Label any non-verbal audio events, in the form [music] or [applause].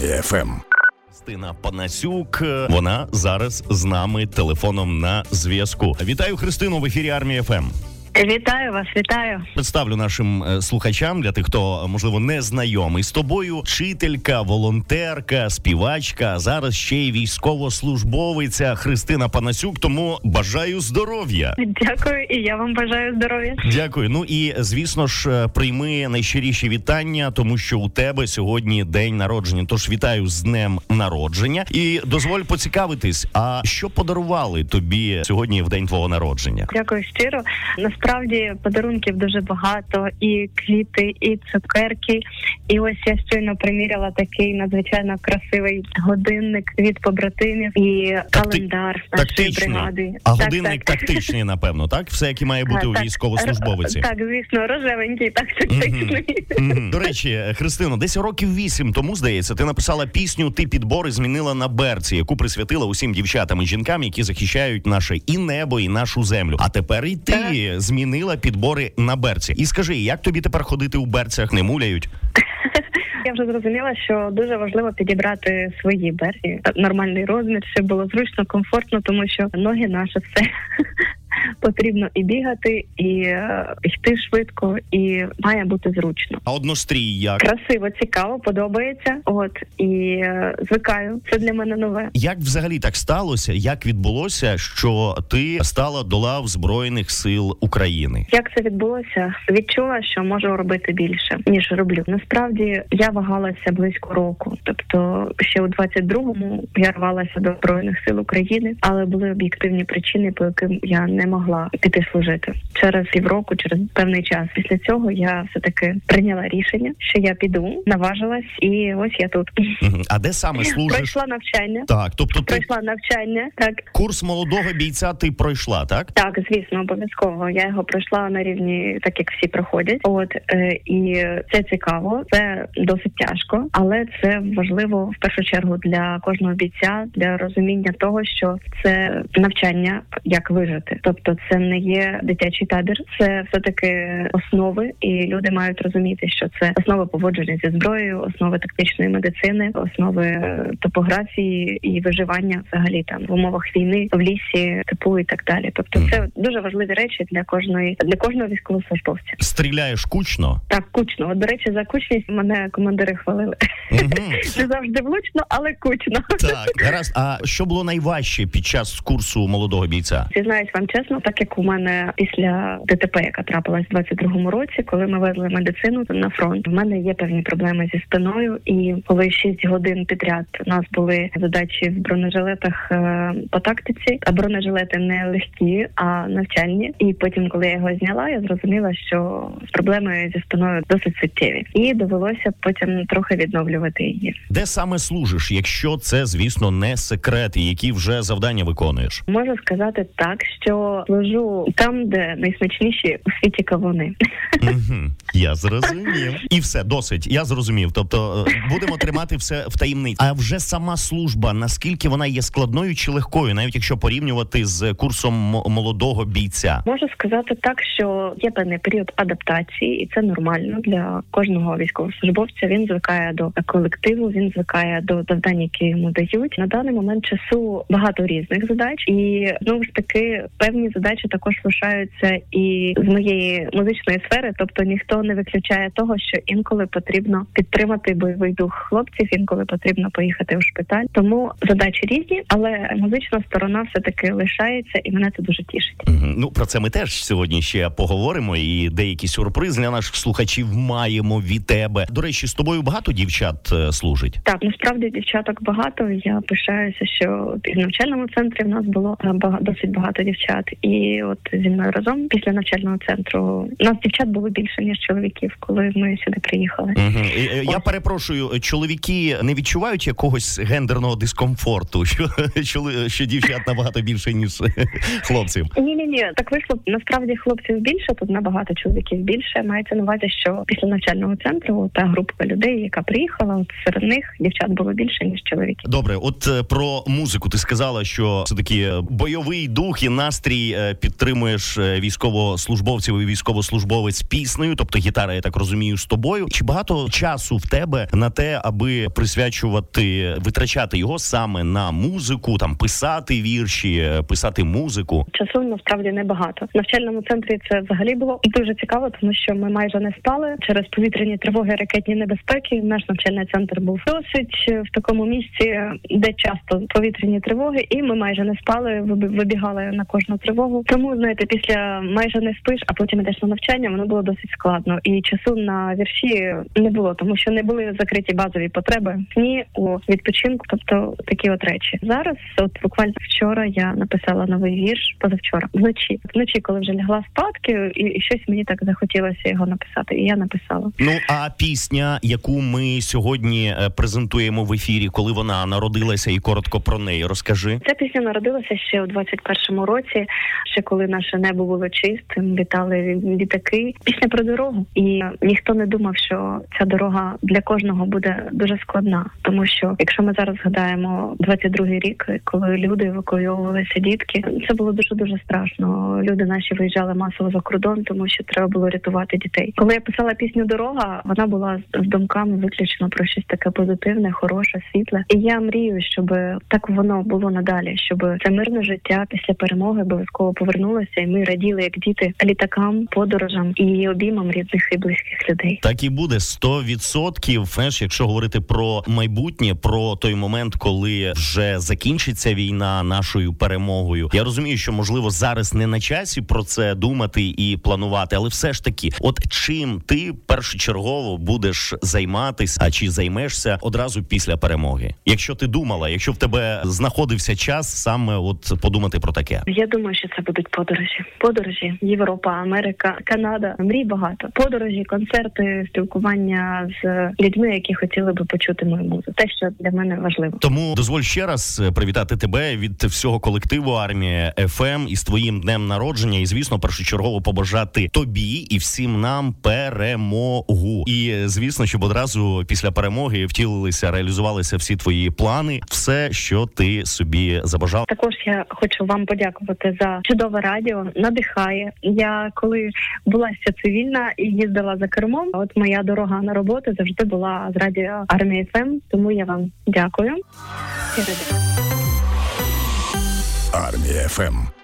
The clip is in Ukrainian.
армія FM. Христина Панасюк. Вона зараз з нами телефоном на зв'язку. Вітаю Христину в ефірі Армія FM. Вітаю вас, вітаю. Представлю нашим е, слухачам для тих, хто можливо не знайомий з тобою. Вчителька, волонтерка, співачка. а Зараз ще й військовослужбовиця Христина Панасюк. Тому бажаю здоров'я. Дякую, і я вам бажаю здоров'я. Дякую. Ну і звісно ж, е, прийми найщиріші вітання, тому що у тебе сьогодні день народження. Тож вітаю з днем народження і дозволь поцікавитись. А що подарували тобі сьогодні в день твого народження? Дякую щиро. Насправді подарунків дуже багато, і квіти, і цукерки. І ось я щойно приміряла такий надзвичайно красивий годинник від побратимів і календар нашої бригади. А Так, годинник так. тактичний, напевно, так? Все, як і має бути А, у так. військовослужбовиці. Так, звісно, рожевенький, так тактичний. До речі, Христино, десь років вісім тому здається, ти написала пісню Ти підбори змінила на берці, яку присвятила усім дівчатам і жінкам, які захищають наше і небо, і нашу землю. А тепер і ти змінила підбори на берці. І скажи, як тобі тепер ходити у берцях? Не муляють? [laughs] Я вже зрозуміла, що дуже важливо підібрати свої берці, нормальний розмір, щоб було зручно, комфортно, тому що ноги наше все. Потрібно і бігати, і е, йти швидко, і має бути зручно. А однострій як? Красиво, цікаво, подобається. От і е, звикаю. Це для мене нове. Як взагалі так сталося? Як відбулося, що ти стала до лав збройних сил України? Як це відбулося? Відчула, що можу робити більше ніж роблю. Насправді я вагалася близько року. Тобто, ще у 22-му я рвалася до збройних сил України, але були об'єктивні причини, по яким я не могла піти служити через півроку, через певний час. Після цього я все таки прийняла рішення, що я піду, наважилась, і ось я тут А де саме служиш? пройшла навчання. Так, тобто ти Пройшла навчання, так курс молодого бійця ти пройшла, так? Так, звісно, обов'язково. Я його пройшла на рівні, так як всі проходять. От е, і це цікаво, це досить тяжко, але це важливо в першу чергу для кожного бійця для розуміння того, що це навчання як вижити. Тобто, це не є дитячий табір, це все таки основи, і люди мають розуміти, що це основи поводження зі зброєю, основи тактичної медицини, основи е, топографії і виживання взагалі там в умовах війни в лісі, типу і так далі. Тобто, це дуже важливі речі для кожної для кожного військовослужбовця. Стріляєш кучно? Так, кучно. От, до речі, за кучність мене командири хвалили. [laughs] Не завжди влучно, але кучно. Так, гаразд. А що було найважче під час курсу молодого бійця? Зізнаюсь вам чесно, так як у мене після ДТП, яка трапилась в 22-му році, коли ми везли медицину на фронт, в мене є певні проблеми зі спиною. І коли 6 годин підряд у нас були задачі в бронежилетах е, по тактиці, а бронежилети не легкі, а навчальні. І потім, коли я його зняла, я зрозуміла, що проблеми зі спиною досить суттєві, і довелося потім трохи відновлювати її. Де саме служиш, якщо це, звісно, не секрет, і які вже завдання виконуєш? Можу сказати так, що служу там, де найсмачніші у світі кавуни. Угу. Я [laughs] зрозумів. І все, досить. Я зрозумів. Тобто е, будемо тримати все в таємниці. А вже сама служба, наскільки вона є складною чи легкою, навіть якщо порівнювати з курсом мо- молодого бійця? Можу сказати так, що є певний період адаптації, і це нормально для кожного військовослужбовця. Він звикає до колективу, він звикає до завдань, які йому дають. На даний момент часу багато різних задач, і знову ж таки певні задачі також лишаються і з моєї музичної сфери, тобто ніхто не виключає того, що інколи потрібно підтримати бойовий дух хлопців, інколи потрібно поїхати у шпиталь. Тому задачі різні, але музична сторона все таки лишається, і мене це дуже тішить. Мгм. Ну про це ми теж сьогодні ще поговоримо. І деякі сюрпризи для наших слухачів маємо від тебе. До речі, з тобою багато дівчат е, служить. Так, насправді дівчаток багато. Я пишаюся, що і в навчальному центрі в нас було е, досить багато дівчат. І от зі мною разом після навчального центру нас дівчат було більше ніж чоловіків, коли ми сюди приїхали. Угу. Я перепрошую, чоловіки не відчувають якогось гендерного дискомфорту, [laughs] що, чоли- що дівчат набагато більше ніж хлопців. Ні, ні, ні, так вийшло. Насправді хлопців більше, тут набагато чоловіків більше. Мається на увазі, що після навчального центру та група людей, яка приїхала, от серед них дівчат було більше ніж чоловіків. Добре, от е, про музику ти сказала, що це такий бойовий дух і настрій е, підтримуєш е, військовослужбовців і військовослужбовець піснею, тобто гітара, я так розумію, з тобою. Чи багато часу в тебе на те, аби присвячувати витрачати його саме на музику, там писати вірші, е, писати музику? Часу насправді небагато. В навчальному центрі це взагалі було дуже цікаво, тому що ми майже не спали через повітряні тривоги, ракетні небезпеки. Наш навчальний центр був досить в такому місці, де часто повітряні тривоги, і ми майже не спали. вибігали на кожну тривогу. Тому знаєте, після майже не спиш, а потім йдеш на навчання. Воно було досить складно, і часу на вірші не було, тому що не були закриті базові потреби ні у відпочинку, тобто такі от речі. Зараз, от буквально вчора, я написала новий вірш позавчора вночі. Вночі, коли вже лягла спадки, і, і щось мені так захотілося його написати, і я написала. Ну а пісня, яку ми сьогодні е, презентуємо в ефірі, коли вона народилася, і коротко про неї розкажи. Ця пісня народилася ще у 21-му році, ще коли наше небо було чистим, літали літаки. Пісня про дорогу, і ніхто не думав, що ця дорога для кожного буде дуже складна, тому що якщо ми зараз згадаємо 22-й рік, коли люди евакуйовувалися дітки, це було дуже дуже страшно. Люди наші виїжджали масово за кордон, тому що треба було рятувати дітей. Коли я писала пісню Дорога, вона була з думками виключно про щось таке позитивне, хороше, світле. І я мрію, щоб так воно було надалі, щоб це мирне життя після перемоги обов'язково повернулося, і ми раділи як діти літакам, подорожам і обіймам рідних і близьких людей. Так і буде 100%. Знаєш, якщо говорити про майбутнє, про той момент, коли вже закінчиться війна нашою перемогою. Я розумію, що можливо зараз не на часі про це думати і планувати, але все ж таки, от чим ти першочергово будеш займатися, а чи займешся одразу після перемоги? Якщо ти думала, якщо в тебе знаходився час саме от подумати про таке, я думаю, що це будуть подорожі, подорожі, Європа, Америка, Канада, мрій багато, подорожі, концерти, спілкування з людьми, які хотіли би почути мою музику. Те, що для мене важливо, тому дозволь ще раз е, привітати тебе від всього колективу армія ФМ із твоїм днем народження, і звісно, першочергово побажати тобі і всім нам перемогу. І звісно, щоб одразу після перемоги втілилися, реалізувалися всі твої плани, все, що ти собі забажав. Також я хочу вам подякувати за чудове радіо. Надихає. Я коли була ще цивільна і їздила за кермом. От моя дорога на роботу завжди була з радіо армії FM. Тому я вам дякую. Армія FM.